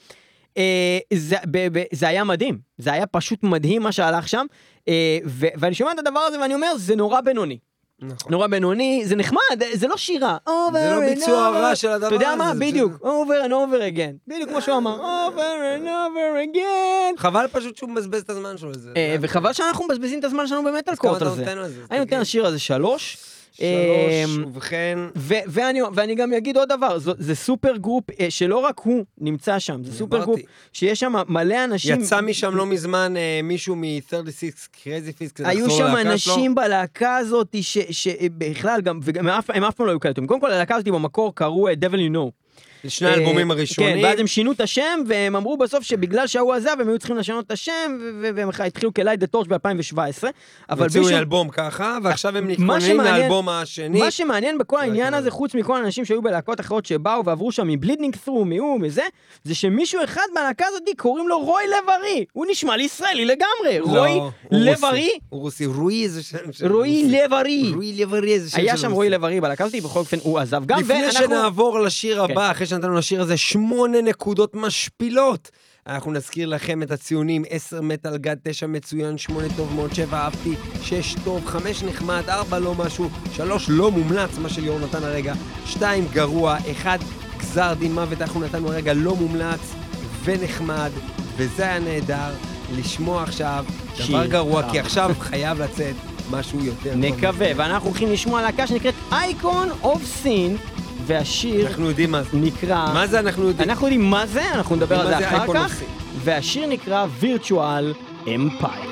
Speaker 1: אה, זה, ב, ב, זה היה מדהים, זה היה פשוט מדהים מה שהלך שם, אה, ו, ואני שומע את הדבר הזה ואני אומר, זה נורא בינוני.
Speaker 3: נכון.
Speaker 1: נורא בינוני, זה נחמד, זה לא שירה.
Speaker 3: זה
Speaker 1: Over
Speaker 3: לא
Speaker 1: and
Speaker 3: ביצוע. רע של הדבר
Speaker 1: אתה יודע
Speaker 3: הזה,
Speaker 1: מה?
Speaker 3: זה
Speaker 1: בדיוק,
Speaker 3: פשוט-
Speaker 1: over and over again. בדיוק כמו שהוא אמר, over and over again.
Speaker 3: חבל פשוט שהוא מבזבז את הזמן שלו לזה.
Speaker 1: אה, וחבל שאנחנו מבזבזים את הזמן שלנו
Speaker 3: אז כמה
Speaker 1: קורט על זה. אני נותן. לשיר הזה שלוש. אה,
Speaker 3: שלוש, ובכן,
Speaker 1: ו- ואני, ואני גם אגיד עוד דבר, זו, זה סופר גרופ אה, שלא רק הוא נמצא שם, זה סופר
Speaker 3: אמרתי.
Speaker 1: גרופ שיש שם מלא אנשים.
Speaker 3: יצא משם לא מזמן אה, מישהו מ-36 קרזי פיסק,
Speaker 1: היו שם אנשים בלהקה הזאת ש- שבכלל גם, וגם הם אף, פעם לא היו כאלה טובים. קודם כל הלהקה הזאת במקור קראו אה, Devil You Know.
Speaker 3: שני האלבומים
Speaker 1: אה,
Speaker 3: הראשונים.
Speaker 1: כן, ואז הם שינו את השם, והם אמרו בסוף שבגלל שההוא עזב, הם היו צריכים לשנות את השם, והם התחילו כלייד דה טורץ' ב-2017. אבל
Speaker 3: הוציאו אלבום ככה, ועכשיו הם
Speaker 1: שמעניין-
Speaker 3: לאלבום השני.
Speaker 1: מה שמעניין בכל
Speaker 3: כן,
Speaker 1: העניין
Speaker 3: כן.
Speaker 1: הזה, חוץ מכל האנשים שהיו בלהקות אחרות שבאו ועברו שם מבלידנינג ת'רו, מהוא, מזה, זה שמישהו אחד מהלהקה הזאת קוראים לו רוי לב-ארי. הוא נשמע לי ישראלי לגמרי.
Speaker 3: לא,
Speaker 1: רוי לב-ארי?
Speaker 3: הוא רוסי, רוי זה שם רוסי.
Speaker 1: לב-ארי.
Speaker 3: רוי לב-ארי זה שם
Speaker 1: היה. שם רועי לב-ארי בלהקה הזאת, בכל אופן הוא עזב גם,
Speaker 3: לפני. שנעבור לשיר
Speaker 1: כן.
Speaker 3: הבא, אחרי שנתנו לשיר הזה שמונה נקודות משפילות, אנחנו נזכיר לכם את הציונים 10 מטאל גד, 9 מצוין, 8 טוב מאוד, 7 אהבתי, 6 טוב, 5 נחמד, 4 לא משהו, 3 לא מומלץ, מה שליאור נתן הרגע, 2 גרוע, 1 גזר דין מוות, אנחנו נתנו הרגע לא מומלץ ונחמד, וזה היה נהדר לשמוע עכשיו דבר
Speaker 1: שיר
Speaker 3: גרוע,
Speaker 1: חם.
Speaker 3: כי עכשיו חייב לצאת משהו יותר.
Speaker 1: נקווה, ואנחנו הולכים לשמוע להקה שנקראת אייקון אוף סין, והשיר
Speaker 3: אנחנו יודעים מה זה.
Speaker 1: נקרא...
Speaker 3: מה זה אנחנו יודעים?
Speaker 1: אנחנו יודעים מה זה, אנחנו נדבר על זה
Speaker 3: זה
Speaker 1: אחר כך? והשיר נקרא וירטואל אמפייר.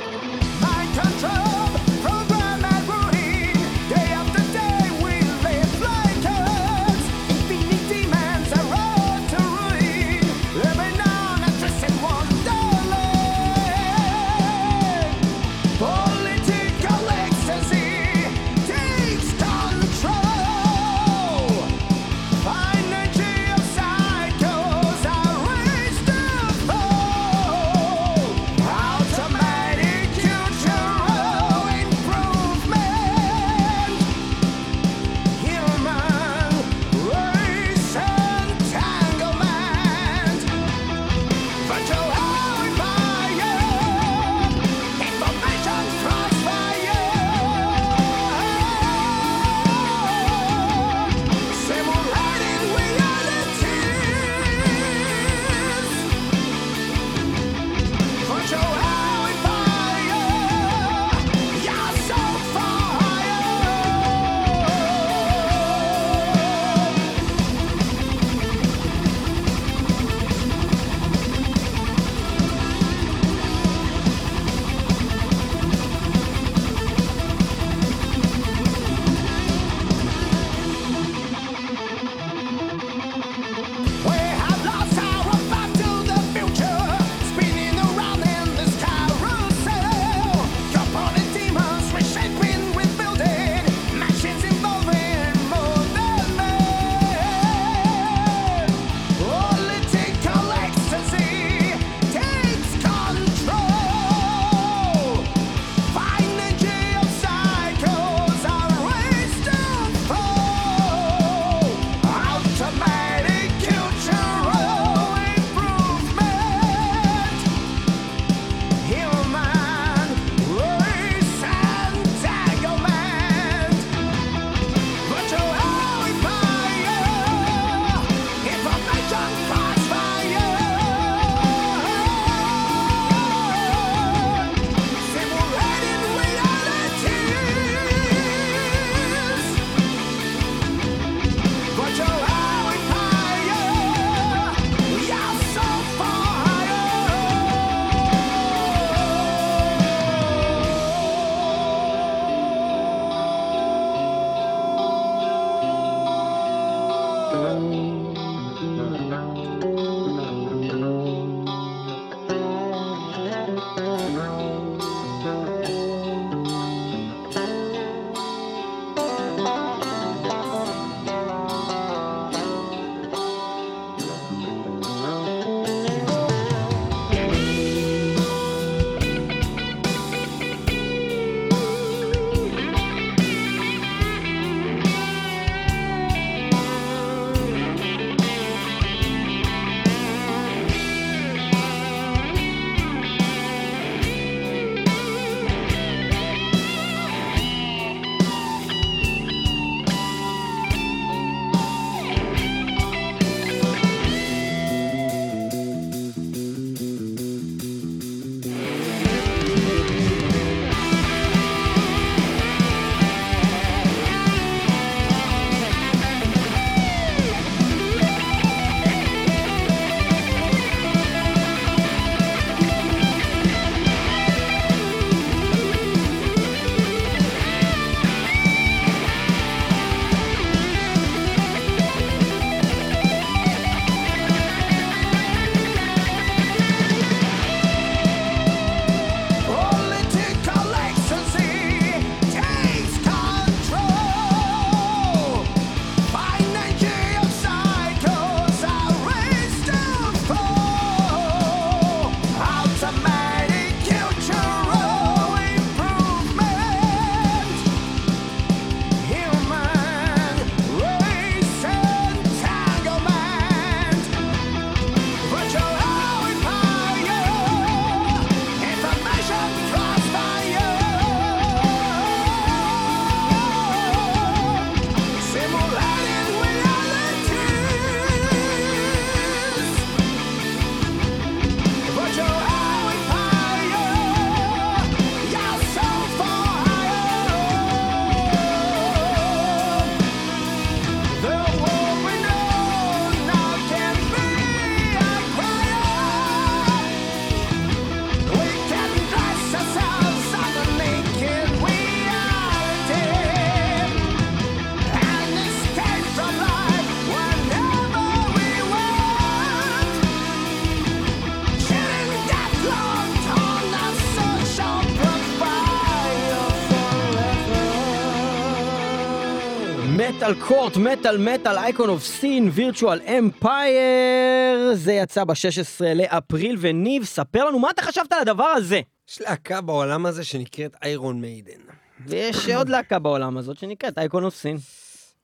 Speaker 1: מטאל קורט, מטאל מטאל, Icon of Sin, Virtual Empire, זה יצא ב-16 לאפריל, וניב, ספר לנו מה אתה חשבת על הדבר הזה.
Speaker 3: יש להקה בעולם הזה שנקראת איירון מיידן.
Speaker 1: ויש עוד להקה בעולם הזאת שנקראת Icon of Sin,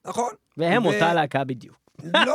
Speaker 3: נכון.
Speaker 1: והם
Speaker 3: ו-
Speaker 1: אותה להקה בדיוק.
Speaker 3: לא,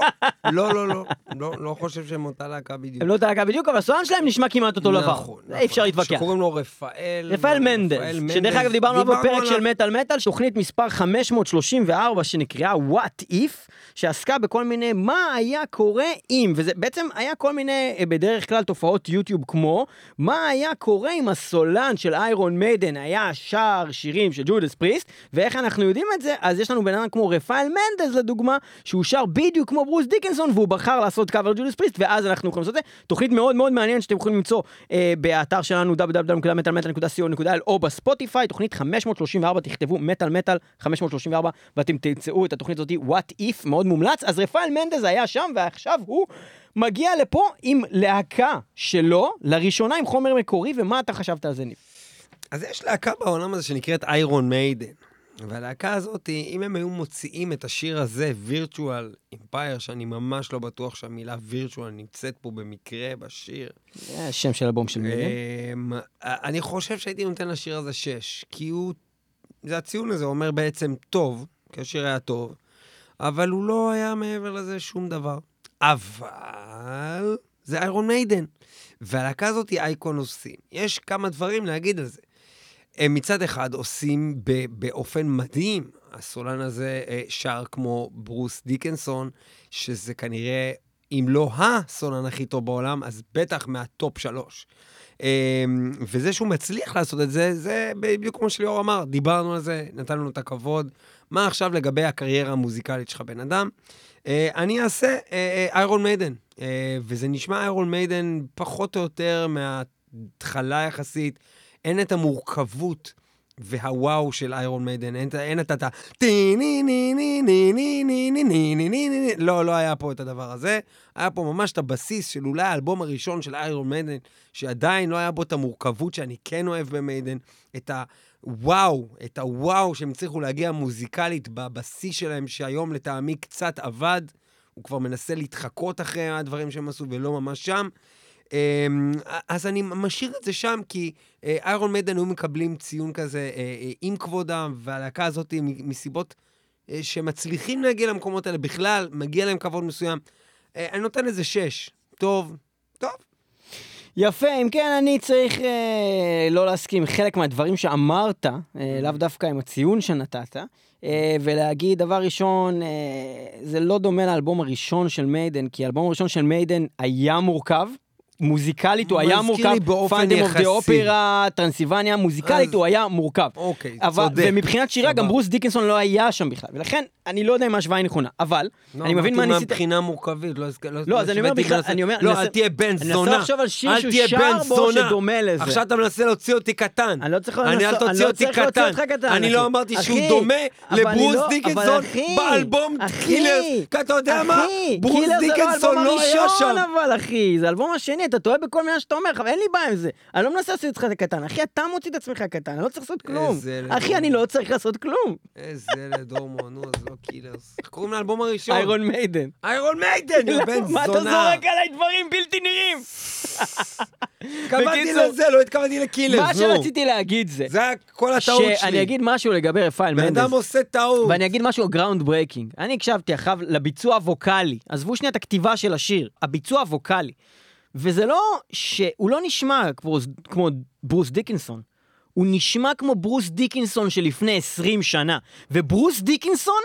Speaker 3: לא, לא, לא, לא, לא חושב שהם אותה להקה בדיוק.
Speaker 1: הם לא אותה להקה בדיוק, אבל הסולן שלהם נשמע כמעט אותו דבר.
Speaker 3: נכון,
Speaker 1: אי אפשר להתווכח.
Speaker 3: שקוראים לו רפאל.
Speaker 1: רפאל מנדס, שדרך אגב דיברנו עליו בפרק של מטאל מטאל, תוכנית מספר 534 שנקראה What If, שעסקה בכל מיני מה היה קורה אם, וזה בעצם היה כל מיני אה, בדרך כלל תופעות יוטיוב כמו, מה היה קורה אם הסולן של איירון מיידן היה שר שירים של ג'ודס פריסט, ואיך אנחנו יודעים את זה? אז יש לנו בן אדם כמו רפאל מנדס לדוגמה, שהוא שר בדיוק כמו ברוס דיקנסון, והוא בחר לעשות קאבר ג'ודס פריסט, ואז אנחנו יכולים לעשות את זה. תוכנית מאוד מאוד מעניינת שאתם יכולים למצוא אה, באתר שלנו www.metalmetal.co.il או בספוטיפיי, תוכנית 534, תכתבו מטאל מטאל 534 ואתם תמצאו את התוכנית הזאת What If, מאוד מומלץ. אז רפאל מנדז היה שם ועכשיו הוא מגיע לפה עם להקה שלו, לראשונה עם חומר מקורי, ומה אתה חשבת על זה ניב?
Speaker 3: אז יש להקה בעולם הזה שנקראת איירון מיידן. והלהקה הזאת, אם הם היו מוציאים את השיר הזה, וירטואל אמפייר, שאני ממש לא בטוח שהמילה וירטואל נמצאת פה במקרה בשיר,
Speaker 1: זה השם של אלבום של מילים.
Speaker 3: אמ, אני חושב שהייתי נותן לשיר הזה שש, כי הוא... זה הציון הזה אומר בעצם טוב, כי השיר היה טוב, אבל הוא לא היה מעבר לזה שום דבר. אבל זה איירון מיידן, והלהקה הזאת היא אייקון עושים. יש כמה דברים להגיד על זה. הם מצד אחד עושים באופן מדהים, הסולן הזה אה, שר כמו ברוס דיקנסון, שזה כנראה, אם לא הסולן הכי טוב בעולם, אז בטח מהטופ שלוש. אה, וזה שהוא מצליח לעשות את זה, זה בדיוק כמו שליאור אמר, דיברנו על זה, נתנו את הכבוד. מה עכשיו לגבי הקריירה המוזיקלית שלך, בן אדם? אה, אני אעשה איירון מיידן, וזה נשמע איירון מיידן פחות או יותר מההתחלה יחסית. אין את המורכבות והוואו של איירון מיידן, אין את ה... לא, לא היה פה את הדבר הזה. היה פה ממש את הבסיס של אולי האלבום הראשון של איירון מיידן, שעדיין לא היה בו את המורכבות שאני כן אוהב במיידן, את הוואו, את הוואו שהם הצליחו להגיע מוזיקלית בבסיס שלהם, שהיום לטעמי קצת עבד. הוא כבר מנסה להתחקות אחרי הדברים שהם עשו ולא ממש שם. אמ, אז אני משאיר את זה שם, כי אה, איירון מיידן היו מקבלים ציון כזה אה, אה, עם כבודם, והלהקה הזאת, מסיבות אה, שמצליחים להגיע למקומות האלה בכלל, מגיע להם כבוד מסוים. אה, אני נותן לזה שש. טוב, טוב.
Speaker 1: יפה, אם כן, אני צריך אה, לא להסכים חלק מהדברים שאמרת, אה, לאו דווקא עם הציון שנתת, אה, ולהגיד, דבר ראשון, אה, זה לא דומה לאלבום הראשון של מיידן, כי האלבום הראשון של מיידן היה מורכב. מוזיקלית הוא היה מורכב, Phantom of
Speaker 3: the.
Speaker 1: Opera, Transylvania, מוזיקלית הוא היה מורכב.
Speaker 3: אוקיי, צודק.
Speaker 1: ומבחינת שירה, גם. ברוס דיקנסון לא היה שם בכלל, ולכן אני לא יודע אם ההשוואה היא נכונה, אבל,
Speaker 3: לא,
Speaker 1: אני מבין מה ניסית...
Speaker 3: מבחינה מורכבית, לא... הזכ-
Speaker 1: לא, אז אני אומר בכלל, אני אומר,
Speaker 3: לא, אל תהיה בן
Speaker 1: אני מנסה
Speaker 3: זונה.
Speaker 1: לחשוב על שיר שהוא שר בו
Speaker 3: זונה.
Speaker 1: שדומה לזה.
Speaker 3: עכשיו אתה מנסה להוציא אותי קטן.
Speaker 1: אני לא צריך לא
Speaker 3: אותי
Speaker 1: להוציא
Speaker 3: קטן. אני. לא אמרתי שהוא דומה לברוס
Speaker 1: לא-
Speaker 3: דיקנסון באלבום קילר. אתה יודע מה? ברוס דיקנסון לא היה שם.
Speaker 1: אבל אחי, זה האלבום השני, אתה טועה בכל מילה שאתה אומר, אבל אין לי בעיה עם זה. אני לא מנסה לעשות אותך קטן, אחי, אתה מוציא את עצמך קטן, אני לא צריך לעשות כלום. אחי, אני. לא צריך לעשות כלום.
Speaker 3: איזה ילד הומו, נו, אז לא קילרס. איך קוראים לאלבום הראשון?
Speaker 1: איירון מיידן.
Speaker 3: איירון מיידן, יא בן
Speaker 1: מה אתה
Speaker 3: זונה.
Speaker 1: זורק עליי דברים בלתי נראים?
Speaker 3: התכוונתי לזה, לא התכוונתי לקילרס,
Speaker 1: מה. שרציתי להגיד זה,
Speaker 3: זה כל הטעות שלי.
Speaker 1: שאני אגיד משהו לגבי רפאל
Speaker 3: בן
Speaker 1: מנדס.
Speaker 3: אדם עושה טעות.
Speaker 1: ואני אגיד משהו groundbreaking. אני הקשבתי אחריו לביצוע הווקאלי. עזבו שנייה את הכתיבה של השיר, הביצוע הווקאלי. וזה לא ש... הוא לא נשמע כמו, כמו ברוס דיקנסון. הוא נשמע כמו ברוס דיקנסון שלפני 20 שנה. וברוס דיקנסון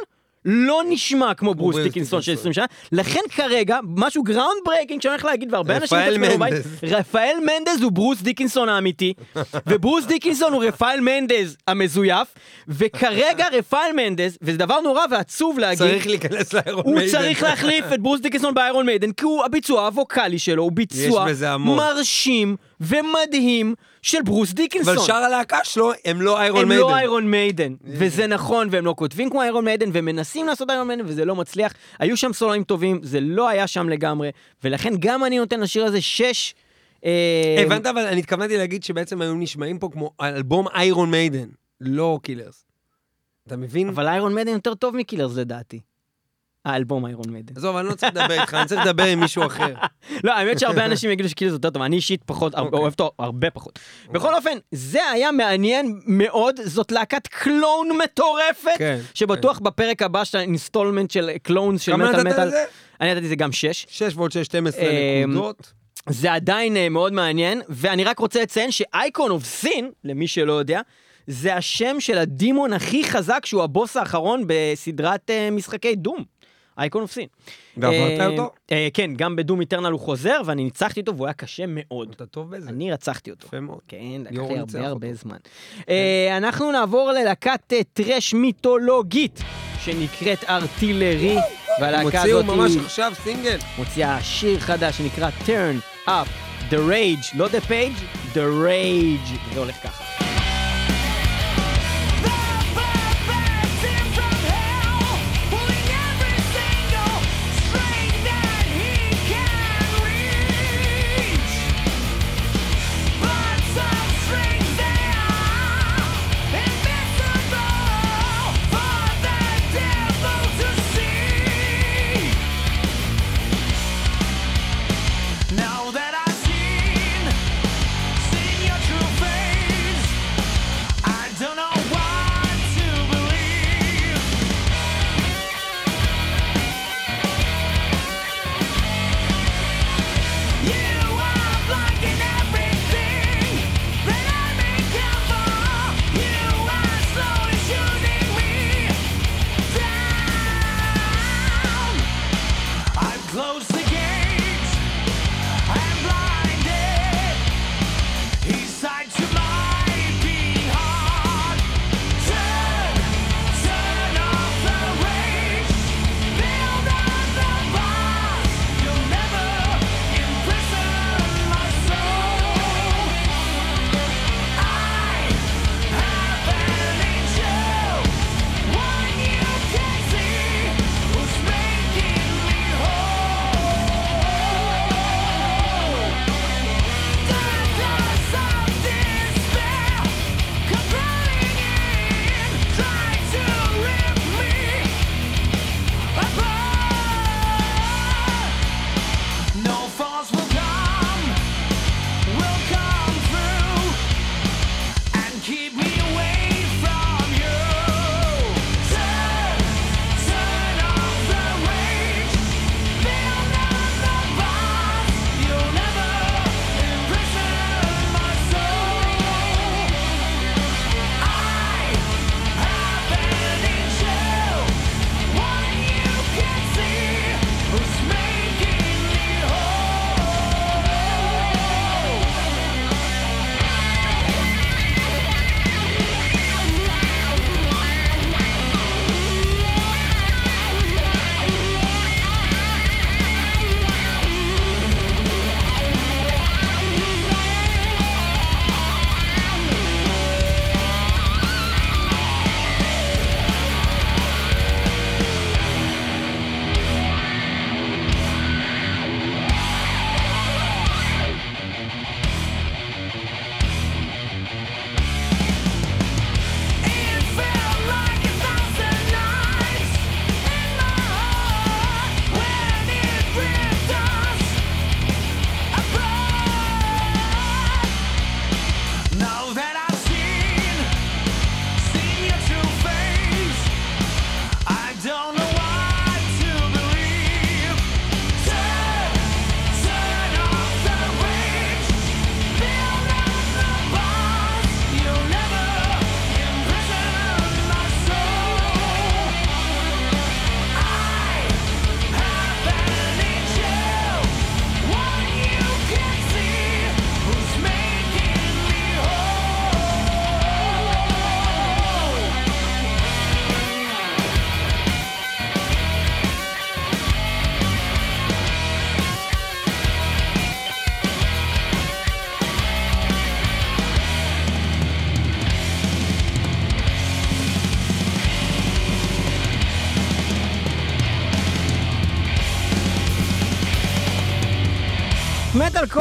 Speaker 1: לא נשמע כמו ברוס דיקנסון של
Speaker 3: דיקנסון.
Speaker 1: 20 שנה. לכן כרגע, משהו groundbreaking שאני הולך להגיד, והרבה אנשים...
Speaker 3: רפאל
Speaker 1: בבית. רפאל מנדז הוא ברוס דיקנסון האמיתי, וברוס דיקנסון הוא רפאל מנדז המזויף, וכרגע רפאל מנדז, וזה דבר נורא ועצוב להגיד,
Speaker 3: צריך להיכנס לאיירון
Speaker 1: הוא
Speaker 3: מיידן.
Speaker 1: צריך להחליף את ברוס דיקנסון באיירון מיידן, כי הוא הביצוע הווקאלי שלו הוא ביצוע. מרשים ומדהים של ברוס דיקנסון.
Speaker 3: אבל שאר הלהקה שלו הם לא איירון
Speaker 1: הם
Speaker 3: מיידן.
Speaker 1: לא איירון מיידן, וזה נכון, והם לא כותבים כמו איירון מיידן, ומנסים לעשות איירון מיידן, וזה לא מצליח. היו שם סולואים טובים, זה לא היה שם לגמרי, ולכן גם אני נותן לשיר הזה שש. אה,
Speaker 3: הבנת, אבל אני התכוונתי להגיד שבעצם היו נשמעים פה כמו אלבום איירון מיידן, לא קילרס. אתה מבין?
Speaker 1: אבל איירון מדן יותר טוב מקילרס לדעתי. האלבום איירון מדן.
Speaker 3: עזוב, אני לא צריך לדבר איתך, אני צריך לדבר עם מישהו אחר.
Speaker 1: לא, האמת שהרבה אנשים יגידו שקילרס יותר טוב, אני אישית פחות,
Speaker 3: אוקיי.
Speaker 1: אוהב אותו הרבה פחות. בכל אופן, זה היה מעניין מאוד, זאת להקת clone מטורפת,
Speaker 3: כן,
Speaker 1: שבטוח בפרק הבא של ה installment של clones של
Speaker 3: כמה
Speaker 1: מטאל
Speaker 3: נתת
Speaker 1: מטאל,
Speaker 3: לזה?
Speaker 1: אני נתתי זה גם 6.
Speaker 3: 6 ועוד 6, 12
Speaker 1: אמ,
Speaker 3: נקודות.
Speaker 1: זה עדיין אה, מאוד מעניין, ואני רק רוצה לציין ש-Icon of Sin, למי שלא יודע, זה השם של הדימון הכי חזק שהוא הבוס האחרון בסדרת אה, משחקי דום. אייקון אוף סין.
Speaker 3: ועברת
Speaker 1: אה,
Speaker 3: אותו?
Speaker 1: אה, כן, גם בדום איטרנל הוא חוזר, ואני ניצחתי אותו והוא היה קשה מאוד.
Speaker 3: אתה טוב בזה.
Speaker 1: אני רצחתי אותו.
Speaker 3: יפה מאוד.
Speaker 1: כן, לקח לי הרבה הרבה. זמן. אה, אנחנו נעבור ללהקת טרש מיתולוגית, שנקראת ארטילרי, והלהקה
Speaker 3: הוציאו
Speaker 1: הזאת
Speaker 3: ממש
Speaker 1: היא
Speaker 3: עכשיו סינגל.
Speaker 1: מוציאה שיר חדש שנקרא Turn Up The Rage, לא The Page, The Rage. זה הולך ככה.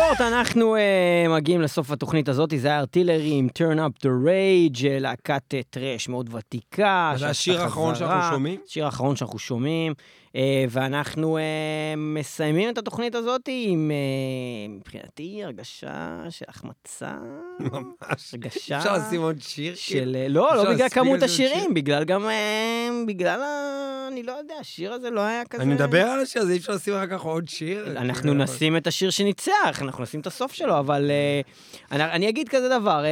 Speaker 1: קורט, אנחנו uh, מגיעים לסוף התוכנית הזאת, זה היה ארטילרי עם Turn Up the Rage, אה, להקת uh, טרש מאוד ותיקה.
Speaker 3: זה השיר האחרון. שאנחנו שומעים?
Speaker 1: השיר האחרון שאנחנו שומעים, ואנחנו uh, מסיימים את התוכנית הזאת עם, uh, מבחינתי, הרגשה של החמצה.
Speaker 3: ממש.
Speaker 1: הרגשה
Speaker 3: אפשר לשים עוד שיר?
Speaker 1: של... uh, לא, לא בגלל כמות? השירים, בגלל גם... בגלל ה... אני לא יודע, השיר הזה לא היה כזה...
Speaker 3: אני מדבר על השיר הזה, אי אפשר לשים אחר כך עוד שיר?
Speaker 1: אנחנו
Speaker 3: כאילו,
Speaker 1: נשים את השיר שניצח, אנחנו נשים את הסוף שלו, אבל אני, אגיד כזה דבר,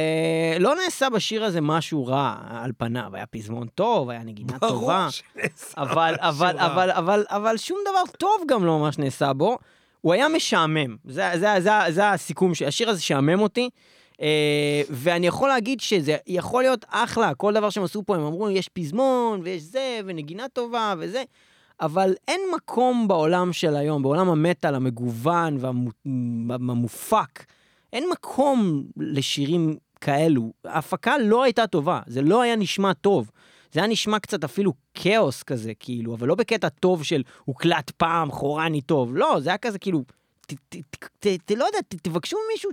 Speaker 1: לא נעשה בשיר הזה משהו רע על פניו, היה פזמון טוב, היה נגינה טובה,
Speaker 3: ברור שנעשה משהו רע.
Speaker 1: אבל, אבל, אבל שום דבר טוב גם לא ממש נעשה בו. הוא היה משעמם, זה, זה, זה, זה הסיכום, ש- השיר הזה שעמם אותי. Uh, ואני יכול להגיד שזה יכול להיות אחלה, כל דבר שהם עשו פה, הם אמרו, יש פזמון, ויש זה, ונגינה טובה, וזה, אבל אין מקום בעולם של היום, בעולם המטאל המגוון והמופק, אין מקום לשירים כאלו. ההפקה לא הייתה טובה, זה לא היה נשמע טוב. זה היה נשמע קצת אפילו כאוס כזה, כאילו, אבל לא בקטע טוב של הוקלט פעם, חורני טוב. לא, זה היה כזה כאילו, לא יודע, תבקשו ממישהו.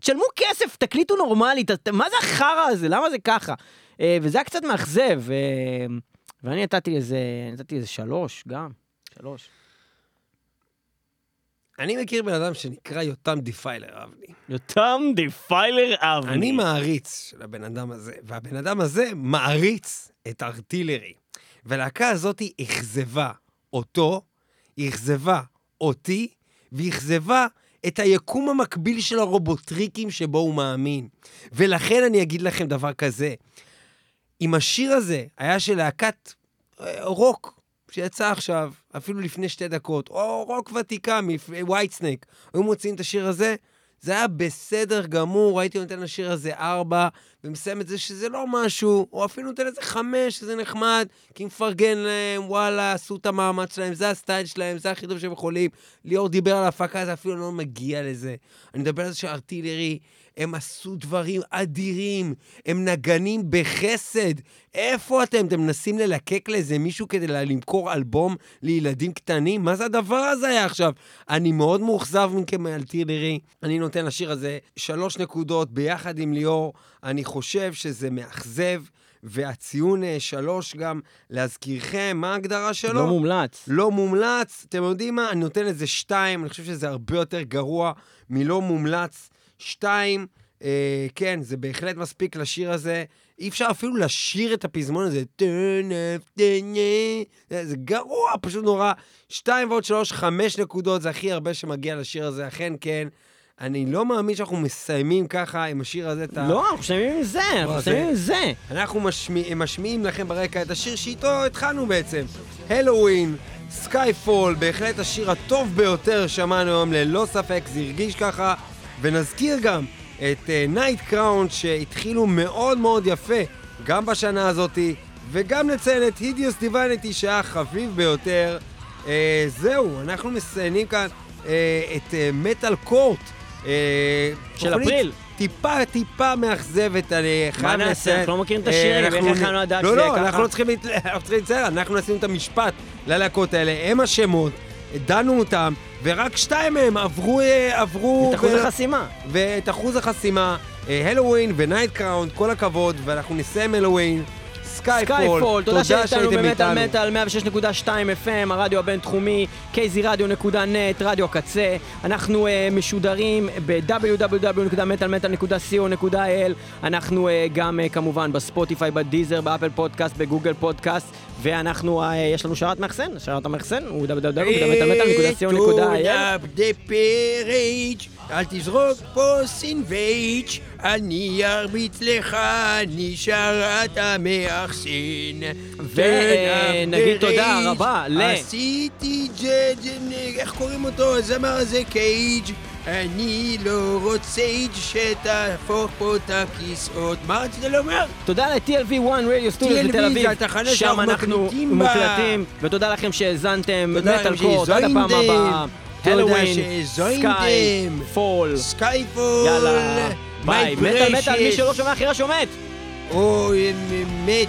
Speaker 1: תשלמו כסף, תקליטו נורמלית, ת- מה זה החרא הזה? למה זה ככה? אה, וזה היה קצת מאכזב, אה, ואני נתתי איזה, נתתי איזה שלוש גם, שלוש.
Speaker 3: אני מכיר בן אדם שנקרא יותם דיפיילר, אבני.
Speaker 1: יותם דיפיילר אבני.
Speaker 3: אני מעריץ של הבן אדם הזה, והבן אדם הזה מעריץ את ארטילרי. והלהקה הזאת אכזבה אותו, אכזבה אותי, והיא אכזבה את היקום המקביל של הרובוטריקים שבו הוא מאמין. ולכן אני אגיד לכם דבר כזה, אם השיר הזה היה של להקת אה, רוק, שיצא עכשיו, אפילו לפני שתי דקות, או רוק ותיקה מ-Whitesnake, היו מוציאים את השיר הזה, זה היה בסדר גמור, הייתי נותן לשיר הזה ארבע, ומסיים את זה שזה לא משהו, או אפילו נותן לזה חמש, שזה נחמד, כי מפרגן להם, וואלה, עשו את המאמץ שלהם, זה ה style שלהם, זה הכי טוב שהם יכולים. ליאור דיבר על ההפקה, זה אפילו לא מגיע לזה. אני מדבר על זה שארטילרי, הם עשו דברים אדירים, הם נגנים בחסד. איפה אתם? אתם מנסים ללקק לאיזה מישהו כדי למכור אלבום לילדים קטנים? מה זה הדבר הזה היה עכשיו? אני מאוד מאוכזב מכם מארטילרי. אני נותן לשיר הזה שלוש נקודות ביחד עם ליאור. אני חושב שזה מאכזב, והציון אה, שלוש גם, להזכירכם, מה ההגדרה שלו?
Speaker 1: לא מומלץ.
Speaker 3: לא מומלץ, אתם יודעים מה? אני נותן לזה שתיים, אני חושב שזה הרבה יותר גרוע מלא מומלץ. שתיים, אה, כן, זה בהחלט מספיק לשיר הזה. אי אפשר אפילו לשיר את הפזמון הזה. זה גרוע, פשוט נורא. שתיים ועוד שלוש, חמש נקודות, זה הכי הרבה שמגיע לשיר הזה, אכן כן. אני לא מאמין שאנחנו מסיימים ככה עם השיר הזה את ה...
Speaker 1: לא, אנחנו מסיימים עם זה, אנחנו מסיימים עם זה.
Speaker 3: אנחנו משמיע, משמיעים לכם ברקע את השיר שאיתו התחלנו בעצם. הלואוין, סקייפול, בהחלט השיר הטוב ביותר שמענו היום ללא ספק, זה הרגיש ככה. ונזכיר גם את נייט קראון שהתחילו מאוד מאוד יפה, גם בשנה הזאתי, וגם נציין את הידיוס דיוויניטי שהיה חביב ביותר. אה, זהו, אנחנו מסיינים כאן אה, את מטאל קורט. אה,
Speaker 1: של אפריל.
Speaker 3: טיפה טיפה מאכזבת, אני חייב
Speaker 1: מה
Speaker 3: לציין.
Speaker 1: נעשה? אנחנו לא מכירים את
Speaker 3: אה,
Speaker 1: השירים, איך יכולנו לדעת
Speaker 3: לא,
Speaker 1: שזה
Speaker 3: לא,
Speaker 1: ככה?
Speaker 3: אנחנו לא צריכים להת- אנחנו צריכים לצייר, אנחנו נשים את המשפט ללהקות האלה, הם השמות, דנו אותם, ורק שתיים מהם עברו, אה, עברו...
Speaker 1: את אחוז
Speaker 3: ו-
Speaker 1: החסימה.
Speaker 3: ואת אחוז החסימה, Helloween ו Night Crowned, כל הכבוד, ואנחנו נסיים Helloween. Skyfall,
Speaker 1: Skyfall, תודה
Speaker 3: שהייתם איתנו.
Speaker 1: מטאל 106.2 FM, הרדיו הבינתחומי, kzradio.net, רדיו הקצה. אנחנו אה, משודרים ב- www.metalmetal.co.il. אנחנו אה, גם אה, כמובן בספוטיפיי, בדיזר, באפל פודקאסט, בגוגל פודקאסט, ואנחנו, uh, יש לנו שרת מאחסן, שרת המאחסן הוא
Speaker 3: page, אל תזרוק פה סינוויץ', אני ארביץ לך, אני שרת המאחסן.
Speaker 1: ונגיד תודה רבה ל-
Speaker 3: עשיתי ג'ד, איך קוראים אותו? הזמר הזה קייג'. אני לא רוצה שתהפוך פה את הכיסאות. מה רצית לומר?
Speaker 1: תודה ל-TLV1 רדיו סטודיו
Speaker 3: TLV
Speaker 1: בתל אביב,
Speaker 3: זה התחנה
Speaker 1: שם אנחנו. מוקלטים, ותודה לכם שהאזנתם, מטאל קורט, עד הפעם. הבאה,
Speaker 3: תודה
Speaker 1: הלואוין,
Speaker 3: שהאזנתם.
Speaker 1: סקאי, פול. יאללה, ביי, מטאל מטאל, מי. שלא שומע חירה שומט.
Speaker 3: או מת.